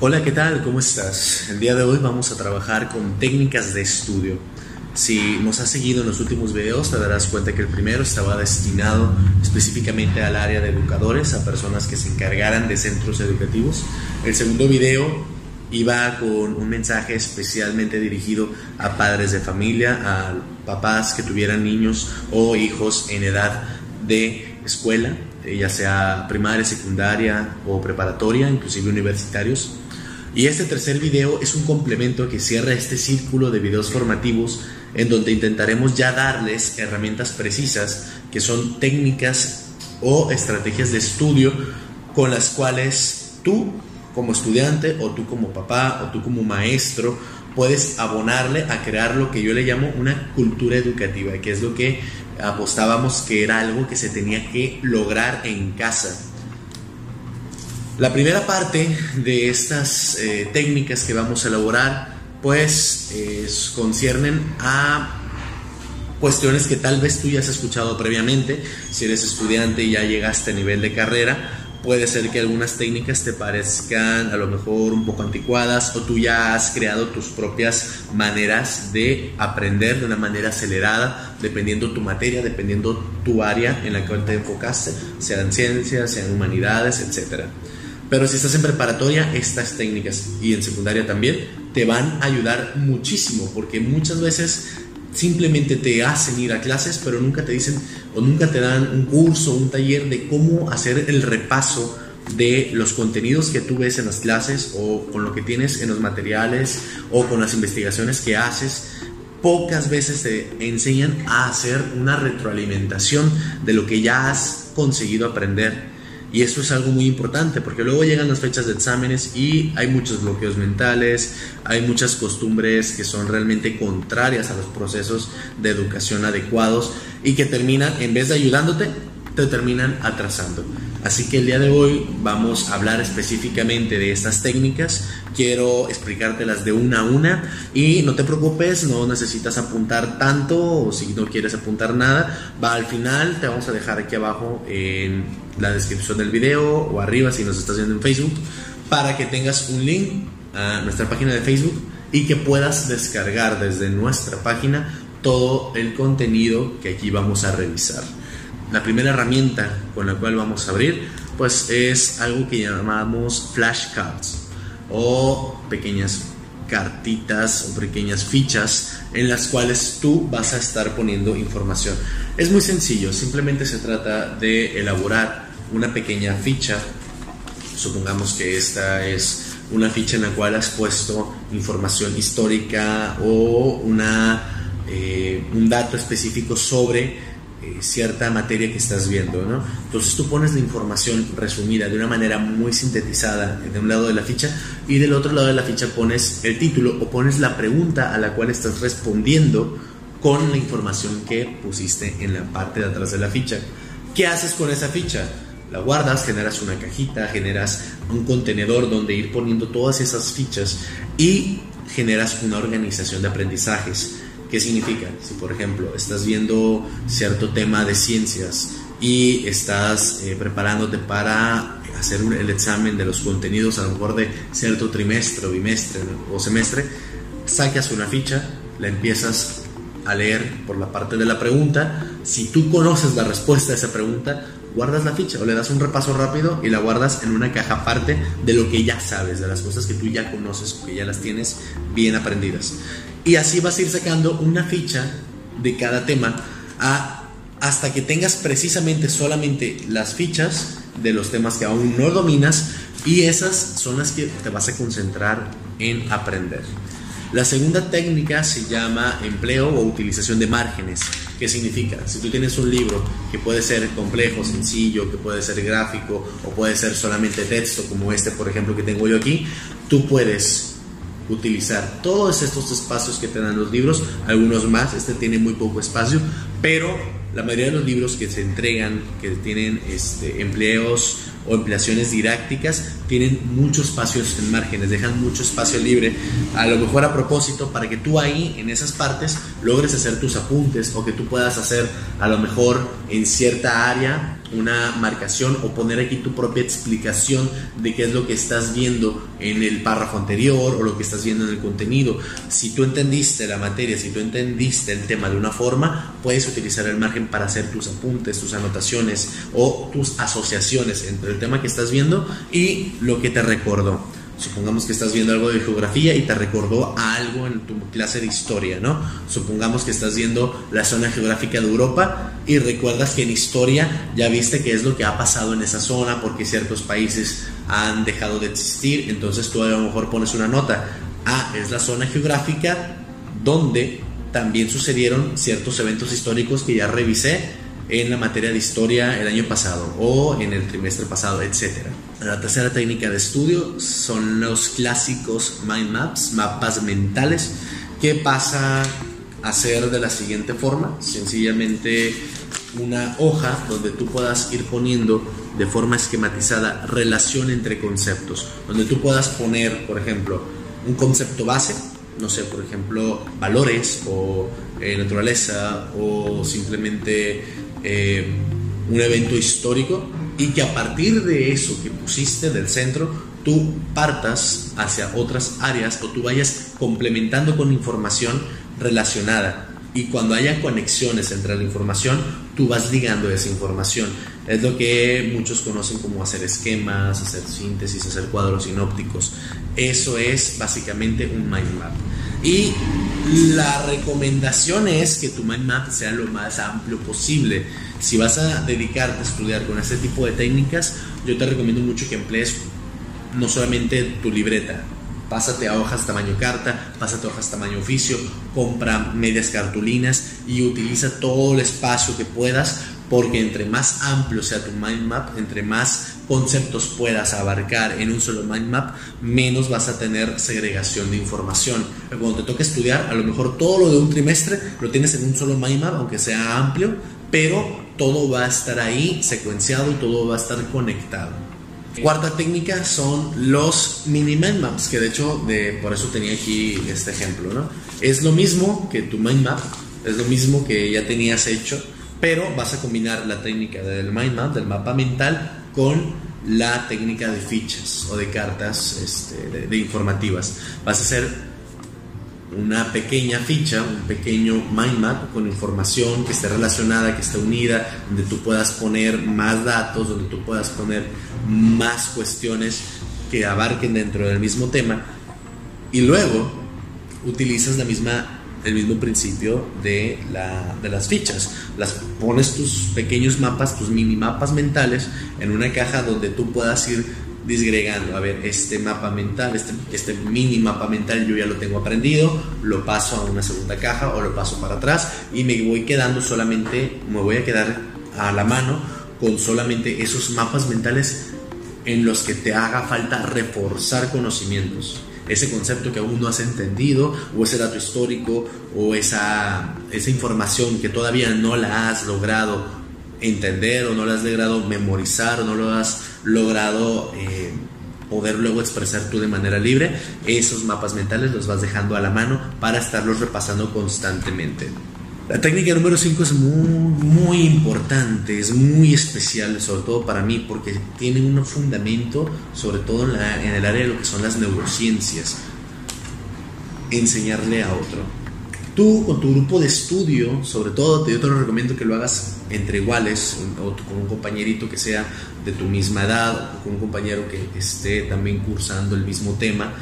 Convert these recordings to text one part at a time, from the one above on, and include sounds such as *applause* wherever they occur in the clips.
Hola, ¿qué tal? ¿Cómo estás? El día de hoy vamos a trabajar con técnicas de estudio. Si nos has seguido en los últimos videos, te darás cuenta que el primero estaba destinado específicamente al área de educadores, a personas que se encargaran de centros educativos. El segundo video iba con un mensaje especialmente dirigido a padres de familia, a papás que tuvieran niños o hijos en edad de escuela, ya sea primaria, secundaria o preparatoria, inclusive universitarios. Y este tercer video es un complemento que cierra este círculo de videos formativos en donde intentaremos ya darles herramientas precisas que son técnicas o estrategias de estudio con las cuales tú como estudiante o tú como papá o tú como maestro puedes abonarle a crear lo que yo le llamo una cultura educativa, que es lo que apostábamos que era algo que se tenía que lograr en casa la primera parte de estas eh, técnicas que vamos a elaborar pues conciernen a cuestiones que tal vez tú ya has escuchado previamente. Si eres estudiante y ya llegaste a nivel de carrera, puede ser que algunas técnicas te parezcan a lo mejor un poco anticuadas o tú ya has creado tus propias maneras de aprender de una manera acelerada, dependiendo tu materia, dependiendo tu área en la que te enfocaste, sean ciencias, sean humanidades, etcétera. Pero si estás en preparatoria, estas técnicas y en secundaria también te van a ayudar muchísimo porque muchas veces simplemente te hacen ir a clases, pero nunca te dicen o nunca te dan un curso, un taller de cómo hacer el repaso de los contenidos que tú ves en las clases o con lo que tienes en los materiales o con las investigaciones que haces. Pocas veces te enseñan a hacer una retroalimentación de lo que ya has conseguido aprender y eso es algo muy importante porque luego llegan las fechas de exámenes y hay muchos bloqueos mentales, hay muchas costumbres que son realmente contrarias a los procesos de educación adecuados y que terminan, en vez de ayudándote, te terminan atrasando. Así que el día de hoy vamos a hablar específicamente de estas técnicas. Quiero explicártelas de una a una y no te preocupes, no necesitas apuntar tanto o si no quieres apuntar nada, va al final, te vamos a dejar aquí abajo en la descripción del video o arriba si nos estás viendo en Facebook para que tengas un link a nuestra página de Facebook y que puedas descargar desde nuestra página todo el contenido que aquí vamos a revisar. La primera herramienta con la cual vamos a abrir pues es algo que llamamos flashcards o pequeñas cartitas o pequeñas fichas en las cuales tú vas a estar poniendo información. Es muy sencillo, simplemente se trata de elaborar una pequeña ficha. Supongamos que esta es una ficha en la cual has puesto información histórica o una, eh, un dato específico sobre eh, cierta materia que estás viendo, ¿no? Entonces tú pones la información resumida de una manera muy sintetizada de un lado de la ficha y del otro lado de la ficha pones el título o pones la pregunta a la cual estás respondiendo con la información que pusiste en la parte de atrás de la ficha. ¿Qué haces con esa ficha? La guardas, generas una cajita, generas un contenedor donde ir poniendo todas esas fichas y generas una organización de aprendizajes ¿Qué significa? Si por ejemplo estás viendo cierto tema de ciencias y estás eh, preparándote para hacer el examen de los contenidos a lo mejor de cierto trimestre bimestre o semestre, sacas una ficha, la empiezas a leer por la parte de la pregunta. Si tú conoces la respuesta a esa pregunta, guardas la ficha o le das un repaso rápido y la guardas en una caja aparte de lo que ya sabes, de las cosas que tú ya conoces que ya las tienes bien aprendidas. Y así vas a ir sacando una ficha de cada tema hasta que tengas precisamente solamente las fichas de los temas que aún no dominas y esas son las que te vas a concentrar en aprender. La segunda técnica se llama empleo o utilización de márgenes. ¿Qué significa? Si tú tienes un libro que puede ser complejo, sencillo, que puede ser gráfico o puede ser solamente texto, como este por ejemplo que tengo yo aquí, tú puedes utilizar todos estos espacios que te dan los libros, algunos más, este tiene muy poco espacio, pero la mayoría de los libros que se entregan, que tienen este, empleos o ampliaciones didácticas tienen muchos espacios en márgenes, dejan mucho espacio libre, a lo mejor a propósito para que tú ahí en esas partes logres hacer tus apuntes o que tú puedas hacer a lo mejor en cierta área una marcación o poner aquí tu propia explicación de qué es lo que estás viendo en el párrafo anterior o lo que estás viendo en el contenido. Si tú entendiste la materia, si tú entendiste el tema de una forma, puedes utilizar el margen para hacer tus apuntes, tus anotaciones o tus asociaciones entre el tema que estás viendo y lo que te recordó. Supongamos que estás viendo algo de geografía y te recordó algo en tu clase de historia, ¿no? Supongamos que estás viendo la zona geográfica de Europa y recuerdas que en historia ya viste qué es lo que ha pasado en esa zona, porque ciertos países han dejado de existir, entonces tú a lo mejor pones una nota. Ah, es la zona geográfica donde también sucedieron ciertos eventos históricos que ya revisé en la materia de historia el año pasado o en el trimestre pasado, etc. La tercera técnica de estudio son los clásicos mind maps, mapas mentales, que pasa a ser de la siguiente forma, sencillamente una hoja donde tú puedas ir poniendo de forma esquematizada relación entre conceptos, donde tú puedas poner, por ejemplo, un concepto base, no sé, por ejemplo, valores o eh, naturaleza o simplemente eh, un evento histórico y que a partir de eso que pusiste del centro, tú partas hacia otras áreas o tú vayas complementando con información relacionada. Y cuando haya conexiones entre la información, tú vas ligando esa información. Es lo que muchos conocen como hacer esquemas, hacer síntesis, hacer cuadros sinópticos. Eso es básicamente un mind map. Y la recomendación es que tu mind map sea lo más amplio posible. Si vas a dedicarte a estudiar con este tipo de técnicas, yo te recomiendo mucho que emplees no solamente tu libreta, pásate a hojas tamaño carta, pásate a hojas tamaño oficio, compra medias cartulinas y utiliza todo el espacio que puedas porque entre más amplio sea tu mind map, entre más conceptos puedas abarcar en un solo mind map, menos vas a tener segregación de información. Cuando te toque estudiar, a lo mejor todo lo de un trimestre lo tienes en un solo mind map, aunque sea amplio, pero todo va a estar ahí secuenciado y todo va a estar conectado. Cuarta técnica son los mini mind maps, que de hecho de, por eso tenía aquí este ejemplo. ¿no? Es lo mismo que tu mind map, es lo mismo que ya tenías hecho, pero vas a combinar la técnica del mind map, del mapa mental, con la técnica de fichas o de cartas este, de, informativas. Vas a hacer una pequeña ficha, un pequeño mind map con información que esté relacionada, que esté unida, donde tú puedas poner más datos, donde tú puedas poner más cuestiones que abarquen dentro del mismo tema y luego utilizas la misma el mismo principio de, la, de las fichas. Las pones tus pequeños mapas, tus mini mapas mentales en una caja donde tú puedas ir disgregando. A ver, este mapa mental, este, este mini mapa mental yo ya lo tengo aprendido, lo paso a una segunda caja o lo paso para atrás y me voy quedando solamente, me voy a quedar a la mano con solamente esos mapas mentales en los que te haga falta reforzar conocimientos ese concepto que aún no has entendido, o ese dato histórico, o esa, esa información que todavía no la has logrado entender, o no la has logrado memorizar, o no lo has logrado eh, poder luego expresar tú de manera libre, esos mapas mentales los vas dejando a la mano para estarlos repasando constantemente. La técnica número 5 es muy, importante, es muy especial, sobre todo para mí, porque tiene un fundamento, sobre todo en, en el área de lo que son las neurociencias. Enseñarle a otro. Tú con tu grupo de estudio, sobre todo, yo te lo recomiendo que lo hagas entre iguales, o con un compañerito que sea de tu misma edad, o con un compañero que esté también cursando el mismo tema,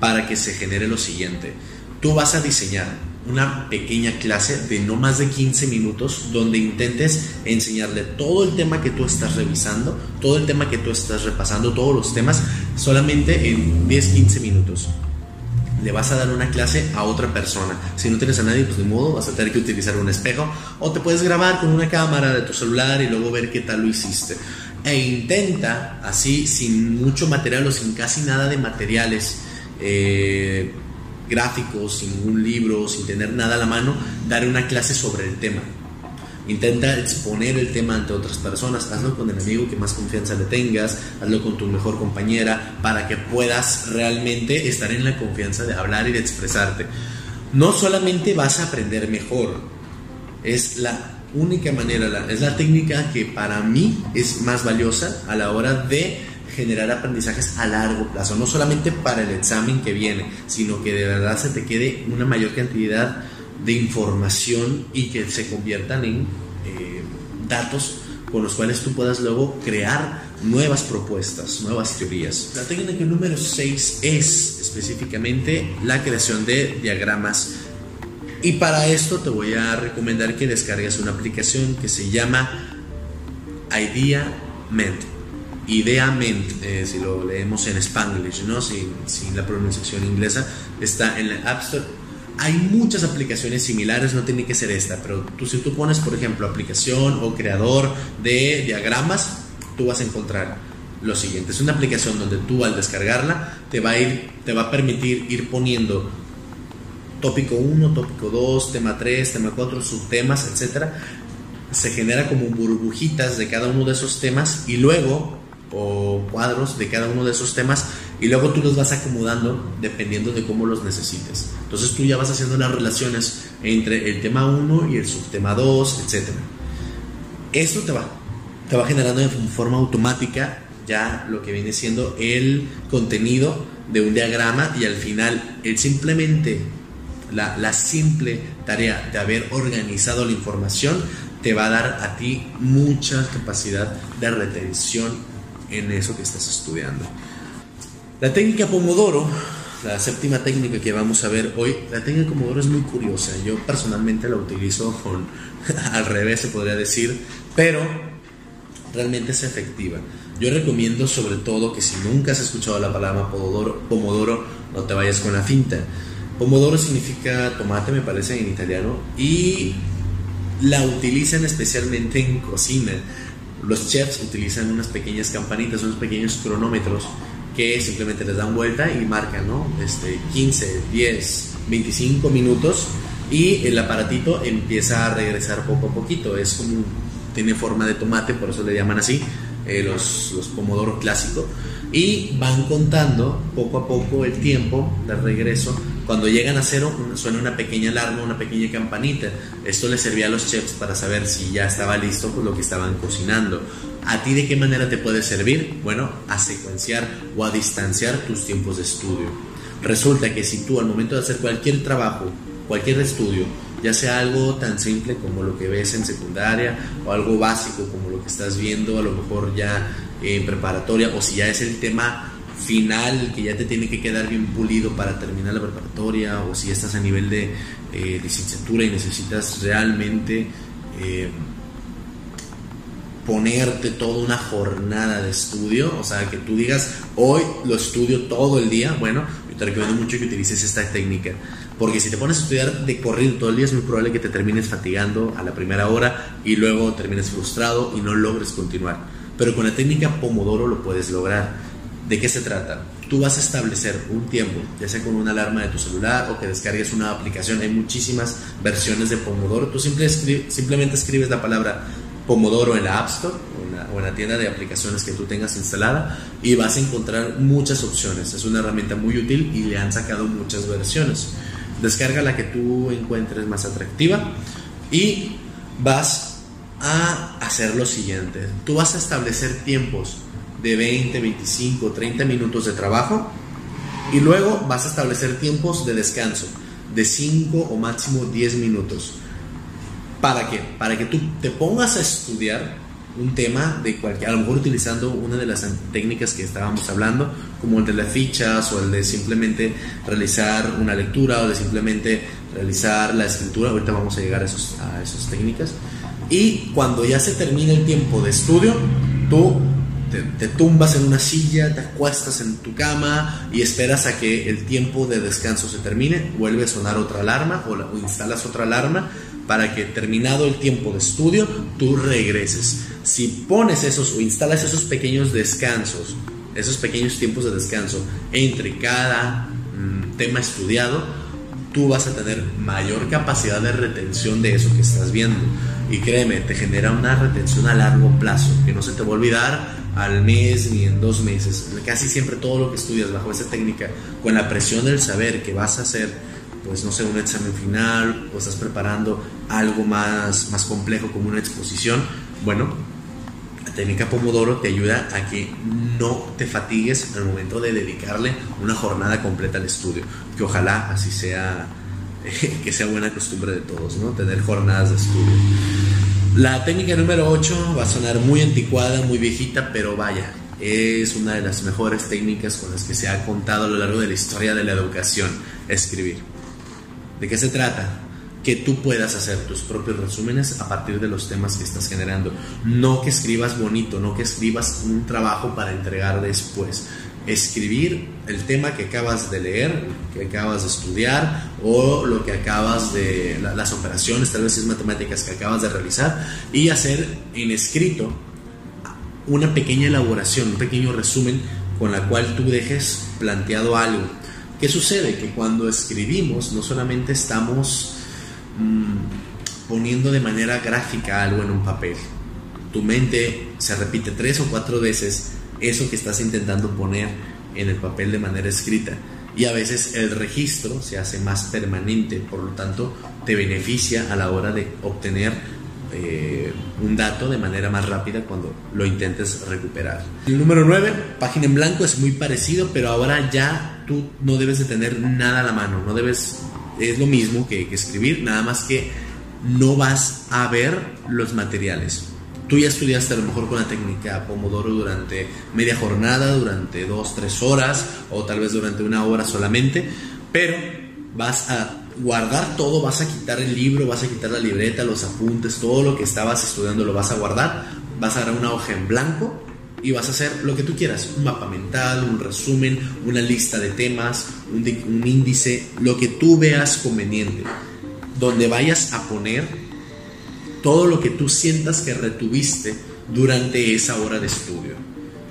para que se genere lo siguiente. Tú vas a diseñar una pequeña clase de no más de 15 minutos donde intentes enseñarle todo el tema que tú estás revisando, todo el tema que tú estás repasando, todos los temas, solamente en 10-15 minutos. Le vas a dar una clase a otra persona. Si no tienes a nadie, pues de modo vas a tener que utilizar un espejo o te puedes grabar con una cámara de tu celular y luego ver qué tal lo hiciste. E intenta, así, sin mucho material o sin casi nada de materiales, eh, gráficos, sin ningún libro, sin tener nada a la mano, dar una clase sobre el tema. Intenta exponer el tema ante otras personas. Hazlo con el amigo que más confianza le tengas. Hazlo con tu mejor compañera para que puedas realmente estar en la confianza de hablar y de expresarte. No solamente vas a aprender mejor, es la única manera, es la técnica que para mí es más valiosa a la hora de generar aprendizajes a largo plazo, no solamente para el examen que viene, sino que de verdad se te quede una mayor cantidad de información y que se conviertan en eh, datos con los cuales tú puedas luego crear nuevas propuestas, nuevas teorías. La técnica número 6 es específicamente la creación de diagramas y para esto te voy a recomendar que descargues una aplicación que se llama Idea Ment. Idea Ment, eh, si lo leemos en Spanglish, ¿no? sin, sin la pronunciación inglesa, está en la App Store hay muchas aplicaciones similares, no tiene que ser esta, pero tú si tú pones, por ejemplo, aplicación o creador de diagramas, tú vas a encontrar lo siguiente. Es una aplicación donde tú al descargarla te va a, ir, te va a permitir ir poniendo tópico 1, tópico 2, tema 3, tema 4, subtemas, etc. Se genera como burbujitas de cada uno de esos temas y luego, o cuadros de cada uno de esos temas, y luego tú los vas acomodando dependiendo de cómo los necesites. Entonces tú ya vas haciendo las relaciones entre el tema 1 y el subtema 2, etc. Esto te va, te va generando de forma automática ya lo que viene siendo el contenido de un diagrama y al final el simplemente la, la, simple tarea de haber organizado la información te va a dar a ti mucha capacidad de retención en eso que estás estudiando. La técnica Pomodoro, la séptima técnica que vamos a ver hoy, la técnica Pomodoro es muy curiosa. Yo personalmente la utilizo con, *laughs* al revés, se podría decir, pero realmente es efectiva. Yo recomiendo sobre todo que si nunca has escuchado la palabra Pomodoro, Pomodoro no te vayas con la finta. Pomodoro significa tomate, me parece, en italiano, y la utilizan especialmente en cocina. Los chefs utilizan unas pequeñas campanitas, unos pequeños cronómetros que simplemente les dan vuelta y marcan, ¿no? Este, 15, 10, 25 minutos y el aparatito empieza a regresar poco a poquito. Es como, tiene forma de tomate, por eso le llaman así, eh, los, los pomodoro clásicos. Y van contando poco a poco el tiempo de regreso. Cuando llegan a cero, suena una pequeña alarma, una pequeña campanita. Esto les servía a los chefs para saber si ya estaba listo pues, lo que estaban cocinando. ¿A ti de qué manera te puede servir? Bueno, a secuenciar o a distanciar tus tiempos de estudio. Resulta que si tú al momento de hacer cualquier trabajo, cualquier estudio, ya sea algo tan simple como lo que ves en secundaria o algo básico como lo que estás viendo a lo mejor ya en preparatoria o si ya es el tema final que ya te tiene que quedar bien pulido para terminar la preparatoria o si estás a nivel de eh, licenciatura y necesitas realmente eh, ponerte toda una jornada de estudio, o sea, que tú digas, hoy lo estudio todo el día, bueno, yo te recomiendo mucho que utilices esta técnica, porque si te pones a estudiar de corrido todo el día es muy probable que te termines fatigando a la primera hora y luego termines frustrado y no logres continuar. Pero con la técnica Pomodoro lo puedes lograr. ¿De qué se trata? Tú vas a establecer un tiempo, ya sea con una alarma de tu celular o que descargues una aplicación. Hay muchísimas versiones de Pomodoro. Tú simplemente escribes la palabra Pomodoro en la App Store o en la, tienda de aplicaciones que tú tengas instalada y vas a encontrar muchas opciones. Es una herramienta muy útil y le han sacado muchas versiones. Descarga la que tú encuentres más atractiva y vas a hacer lo siguiente. Tú vas a establecer tiempos de 20, 25, 30 minutos de trabajo y luego vas a establecer tiempos de descanso de 5 o máximo 10 minutos. ¿Para qué? Para que tú te pongas a estudiar un tema de cualquier, a lo mejor utilizando una de las técnicas que estábamos hablando, como el de las fichas o el de simplemente realizar una lectura o de simplemente realizar la escritura. Ahorita vamos a llegar a, esos, a esas técnicas. Y cuando ya se termina el tiempo de estudio, tú te, tumbas en una silla, te acuestas en tu cama y esperas a que el tiempo de descanso se termine, vuelve a sonar otra alarma o, instalas otra alarma para que terminado el tiempo de estudio tú regreses. Si pones esos o instalas esos pequeños descansos, esos pequeños tiempos de descanso entre cada mm, tema estudiado, tú vas a tener mayor capacidad de retención de eso que estás viendo. Y créeme, te genera una retención a largo plazo, que no se te va a olvidar al mes ni en dos meses. Casi siempre todo lo que estudias bajo esa técnica, con la presión del saber que vas a hacer, pues no sé, un examen final o estás preparando algo más, más complejo como una exposición, bueno, la técnica Pomodoro te ayuda a que no te fatigues al momento de dedicarle una jornada completa al estudio, que ojalá así sea, *laughs* que sea buena costumbre de todos, ¿no? Tener jornadas de estudio. La técnica número 8 va a sonar muy anticuada, muy viejita, pero vaya, es una de las mejores técnicas con las que se ha contado a lo largo de la historia de la educación, escribir. ¿De qué se trata? Que tú puedas hacer tus propios resúmenes a partir de los temas que estás generando. No que escribas bonito, no que escribas un trabajo para entregar después escribir el tema que acabas de leer, que acabas de estudiar o lo que acabas de, las operaciones, tal vez es matemáticas que acabas de realizar y hacer en escrito una pequeña elaboración, un pequeño resumen con la cual tú dejes planteado algo. ¿Qué sucede? Que cuando escribimos no solamente estamos mm, poniendo de manera gráfica algo en un papel, tu mente se repite tres o cuatro veces eso que estás intentando poner en el papel de manera escrita. Y a veces el registro se hace más permanente, por lo tanto te beneficia a la hora de obtener eh, un dato de manera más rápida cuando lo intentes recuperar. El número 9, página en blanco, es muy parecido, pero ahora ya tú no debes de tener nada a la mano, no debes, es lo mismo que, que escribir, nada más que no vas a ver los materiales Tú ya estudiaste a lo mejor con la técnica Pomodoro durante media jornada, durante dos, tres horas o tal vez durante una hora solamente, pero vas a guardar todo, vas a quitar el libro, vas a quitar la libreta, los apuntes, todo lo que estabas estudiando lo vas a guardar, vas a dar una hoja en blanco y vas a hacer lo que tú quieras, un mapa mental, un resumen, una lista de temas, un, un índice, lo que tú veas conveniente, donde vayas a poner todo lo que tú sientas que retuviste durante esa hora de estudio.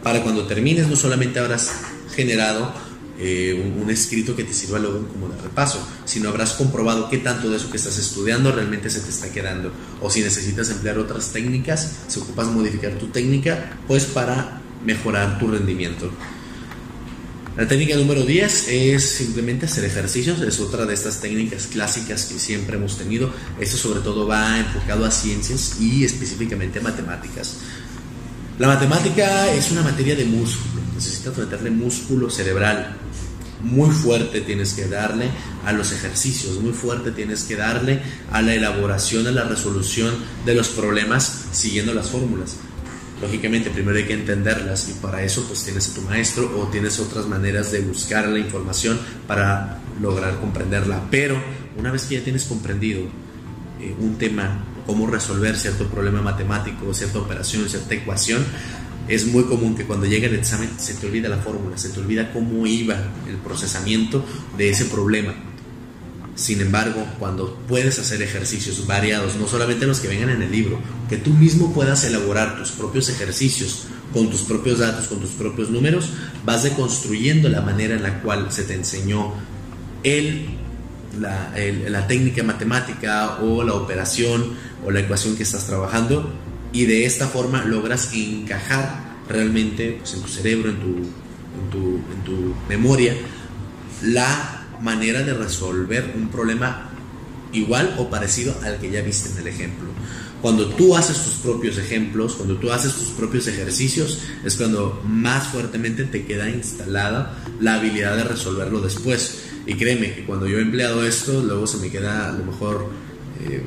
Para cuando termines no solamente habrás generado eh, un, escrito que te sirva luego como de repaso, sino habrás comprobado qué tanto de eso que estás estudiando realmente se te está quedando. O si necesitas emplear otras técnicas, si ocupas modificar tu técnica, pues para mejorar tu rendimiento. La técnica número 10 es simplemente hacer ejercicios, es otra de estas técnicas clásicas que siempre hemos tenido. Esto sobre todo va enfocado a ciencias y específicamente a matemáticas. La matemática es una materia de músculo, necesitas meterle músculo cerebral. Muy fuerte tienes que darle a los ejercicios, muy fuerte tienes que darle a la elaboración, a la resolución de los problemas siguiendo las fórmulas lógicamente primero hay que entenderlas y para eso pues tienes a tu maestro o tienes otras maneras de buscar la información para lograr comprenderla. Pero una vez que ya tienes comprendido eh, un tema, cómo resolver cierto problema matemático, cierta operación, cierta ecuación, es muy común que cuando llega el examen se te olvida la fórmula, se te olvida cómo iba el procesamiento de ese problema sin embargo, cuando puedes hacer ejercicios variados, no solamente los que vengan en el libro, que tú mismo puedas elaborar tus propios ejercicios con tus propios datos, con tus propios números, vas deconstruyendo la manera en la cual se te enseñó el, la, la técnica matemática o la operación o la ecuación que estás trabajando y de esta forma logras encajar realmente pues, en tu cerebro, en tu, en tu, en tu memoria, la manera de resolver un problema igual o parecido al que ya viste en el ejemplo. Cuando tú haces tus propios ejemplos, cuando tú haces tus propios ejercicios, es cuando más fuertemente te queda instalada la habilidad de resolverlo después. Y créeme que cuando yo he empleado esto, luego se me queda a lo mejor... Eh,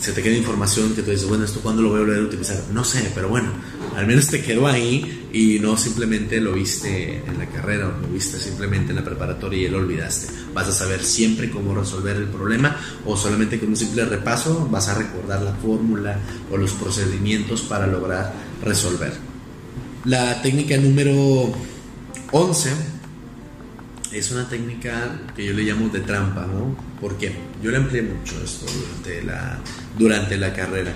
se te queda información que tú dices, bueno, ¿esto cuándo lo voy a volver a utilizar? No sé, pero bueno, al menos te quedó ahí y no simplemente lo viste en la carrera o lo viste simplemente en la preparatoria y lo olvidaste. Vas a saber siempre cómo resolver el problema o solamente con un simple repaso vas a recordar la fórmula o los procedimientos para lograr resolver. La técnica número 11 es una técnica que yo le llamo de trampa, ¿no? Porque yo le empleé mucho esto durante la, durante la carrera.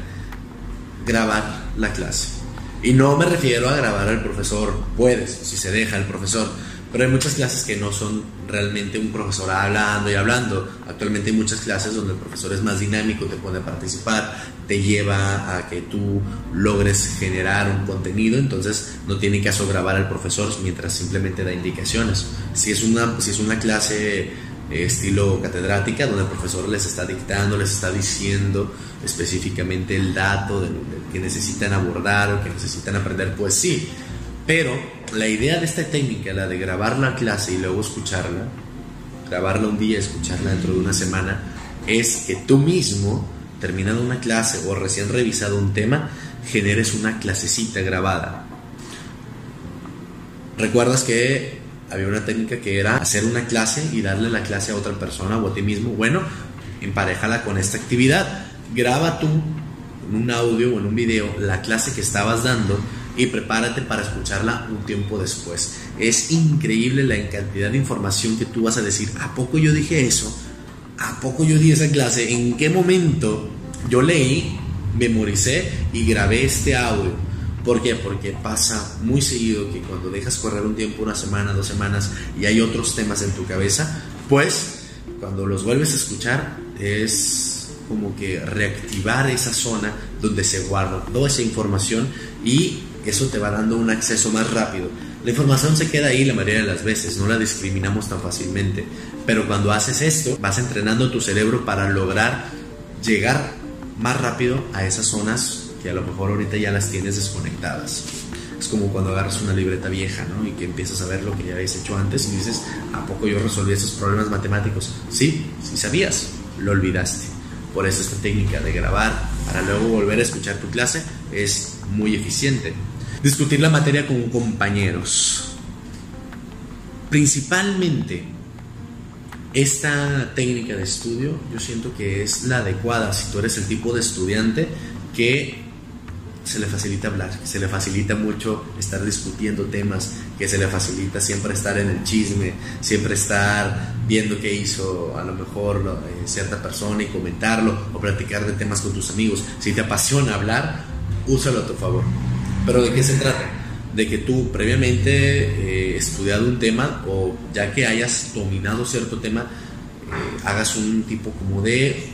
Grabar la clase y no me refiero a grabar al profesor, puedes, si se deja el profesor, Pero hay muchas clases que no son realmente un profesor hablando y hablando. Actualmente hay muchas clases donde el profesor es más dinámico, te pone a participar, te lleva a que tú logres generar un contenido, entonces no tiene caso grabar al profesor mientras simplemente da indicaciones. Si es una, si es una clase estilo catedrática, donde el profesor les está dictando, les está diciendo específicamente el dato que necesitan abordar o que necesitan aprender, pues sí, pero la idea de esta técnica, la de grabar la clase y luego escucharla, grabarla un día, escucharla dentro de una semana, es que tú mismo, terminando una clase o recién revisado un tema, generes una clasecita grabada. ¿Recuerdas que había una técnica que era hacer una clase y darle la clase a otra persona o a ti mismo? Bueno, emparejala con esta actividad. Graba tú en un audio o en un video la clase que estabas dando y prepárate para escucharla un tiempo después. Es increíble la cantidad de información que tú vas a decir. ¿A poco yo dije eso? ¿A poco yo di esa clase? ¿En qué momento yo leí, memoricé y grabé este audio? ¿Por qué? Porque pasa muy seguido que cuando dejas correr un tiempo, una semana, dos semanas, y hay otros temas en tu cabeza, pues cuando los vuelves a escuchar es como que reactivar esa zona donde se guarda toda esa información y eso te va dando un acceso más rápido. La información se queda ahí la mayoría de las veces, no la discriminamos tan fácilmente, pero cuando haces esto, vas entrenando tu cerebro para lograr llegar más rápido a esas zonas que a lo mejor ahorita ya las tienes desconectadas. Es como cuando agarras una libreta vieja, ¿no? Y que empiezas a ver lo que ya habías hecho antes y dices, ¿a poco yo resolví esos problemas matemáticos? Sí, sí sabías, lo olvidaste. Por eso esta técnica de grabar para luego volver a escuchar tu clase es muy eficiente discutir la materia con compañeros. Principalmente, esta técnica de estudio yo siento que es la adecuada si tú eres el tipo de estudiante que se le facilita hablar, se le facilita mucho estar discutiendo temas, que se le facilita siempre estar en el chisme, siempre estar viendo qué hizo a lo mejor eh, cierta persona y comentarlo o platicar de temas con tus amigos. Si te apasiona hablar, úsalo a tu favor. Pero ¿de qué se trata? De que tú previamente eh, estudiado un tema o ya que hayas dominado cierto tema, eh, hagas un tipo como de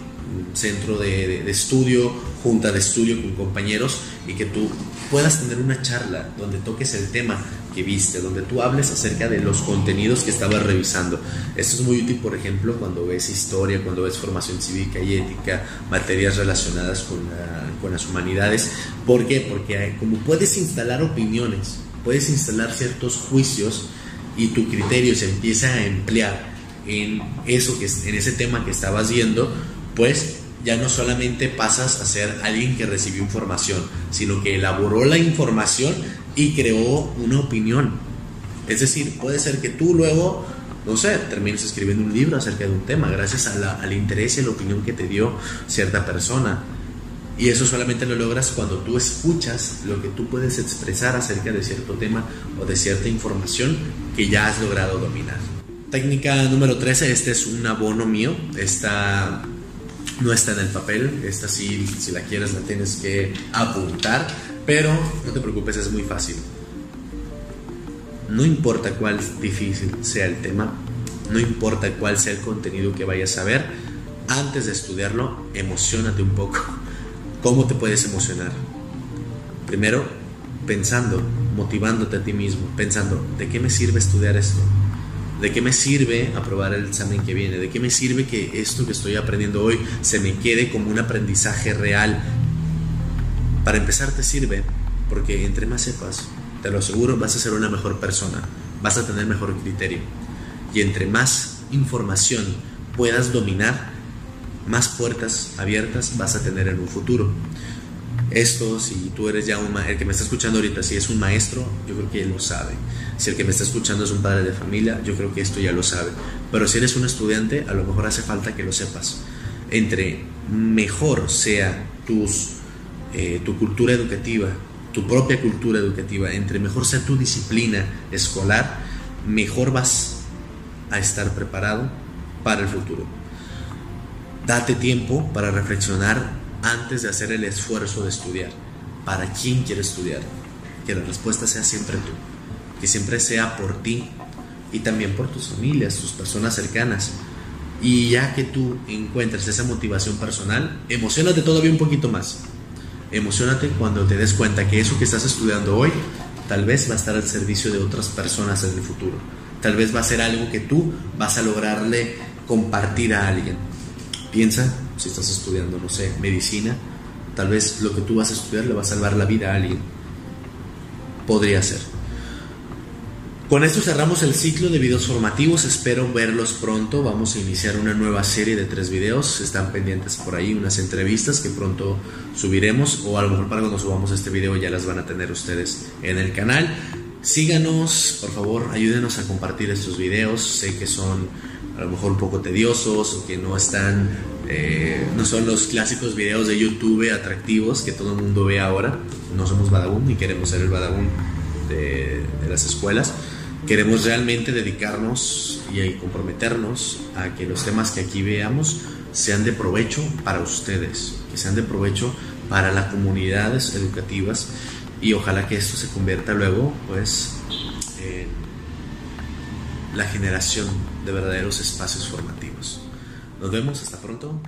centro de, de, estudio, junta de estudio con compañeros y que tú puedas tener una charla donde toques el tema que viste, donde tú hables acerca de los contenidos que estabas revisando. Esto es muy útil, por ejemplo, cuando ves historia, cuando ves formación cívica y ética, materias relacionadas con, con las humanidades. ¿Por qué? Porque como puedes instalar opiniones, puedes instalar ciertos juicios y tu criterio se empieza a emplear en eso que en ese tema que estabas viendo, pues ya no solamente pasas a ser alguien que recibió información, sino que elaboró la información y creó una opinión. Es decir, puede ser que tú luego, no sé, termines escribiendo un libro acerca de un tema gracias al interés y la opinión que te dio cierta persona. Y eso solamente lo logras cuando tú escuchas lo que tú puedes expresar acerca de cierto tema o de cierta información que ya has logrado dominar. Técnica número 13, este es un abono mío. Esta no está en el papel, esta sí, si la quieres la tienes que apuntar, pero no te preocupes, es muy fácil. No importa cuál difícil sea el tema, no importa cuál sea el contenido que vayas a ver, antes de estudiarlo, emocionate un poco. *laughs* ¿Cómo te puedes emocionar? Primero, pensando, motivándote a ti mismo, pensando, ¿de qué me sirve estudiar esto? ¿De qué me sirve aprobar el examen que viene? ¿De qué me sirve que esto que estoy aprendiendo hoy se me quede como un aprendizaje real? Para empezar te sirve porque entre más sepas, te lo aseguro, vas a ser una mejor persona, vas a tener mejor criterio. Y entre más información puedas dominar, más puertas abiertas vas a tener en un futuro. Esto, si tú eres ya un el que me está escuchando ahorita, si es un maestro, yo creo que él lo sabe. Si el que me está escuchando es un padre de familia, yo creo que esto ya lo sabe. Pero si eres un estudiante, a lo mejor hace falta que lo sepas. Entre mejor sea eh, tu cultura educativa, tu propia cultura educativa, entre mejor sea tu disciplina escolar, mejor vas a estar preparado para el futuro. Date tiempo para reflexionar antes de hacer el esfuerzo de estudiar. ¿Para quién quieres estudiar? Que la respuesta sea siempre tú. Que siempre sea por ti, y también por tus familias, tus personas cercanas. Y ya que tú encuentres esa motivación personal, emocionate todavía un poquito más. Emocionate cuando te des cuenta que eso que estás estudiando hoy tal vez va a estar al servicio de otras personas en el futuro. Tal vez va a ser algo que tú vas a lograrle compartir a alguien. Piensa, si estás estudiando, no sé, medicina, tal vez lo que tú vas a estudiar le va a salvar la vida a alguien. Podría ser. Con esto cerramos el ciclo de videos formativos, espero verlos pronto, vamos a iniciar una nueva serie de tres videos, están pendientes por ahí unas entrevistas que pronto subiremos o a lo mejor para cuando subamos este video ya las van a tener ustedes en el canal. Síganos, por favor, ayúdenos a compartir estos videos, sé que son a lo mejor un poco tediosos o que no están, eh, no son los clásicos videos de YouTube atractivos que todo el mundo ve ahora, no somos Badabun ni queremos ser el Badabun de, de las escuelas queremos realmente dedicarnos y comprometernos a que los temas que aquí veamos sean de provecho para ustedes, que sean de provecho para las comunidades educativas y ojalá que esto se convierta luego pues en la generación de verdaderos espacios formativos. Nos vemos, hasta pronto.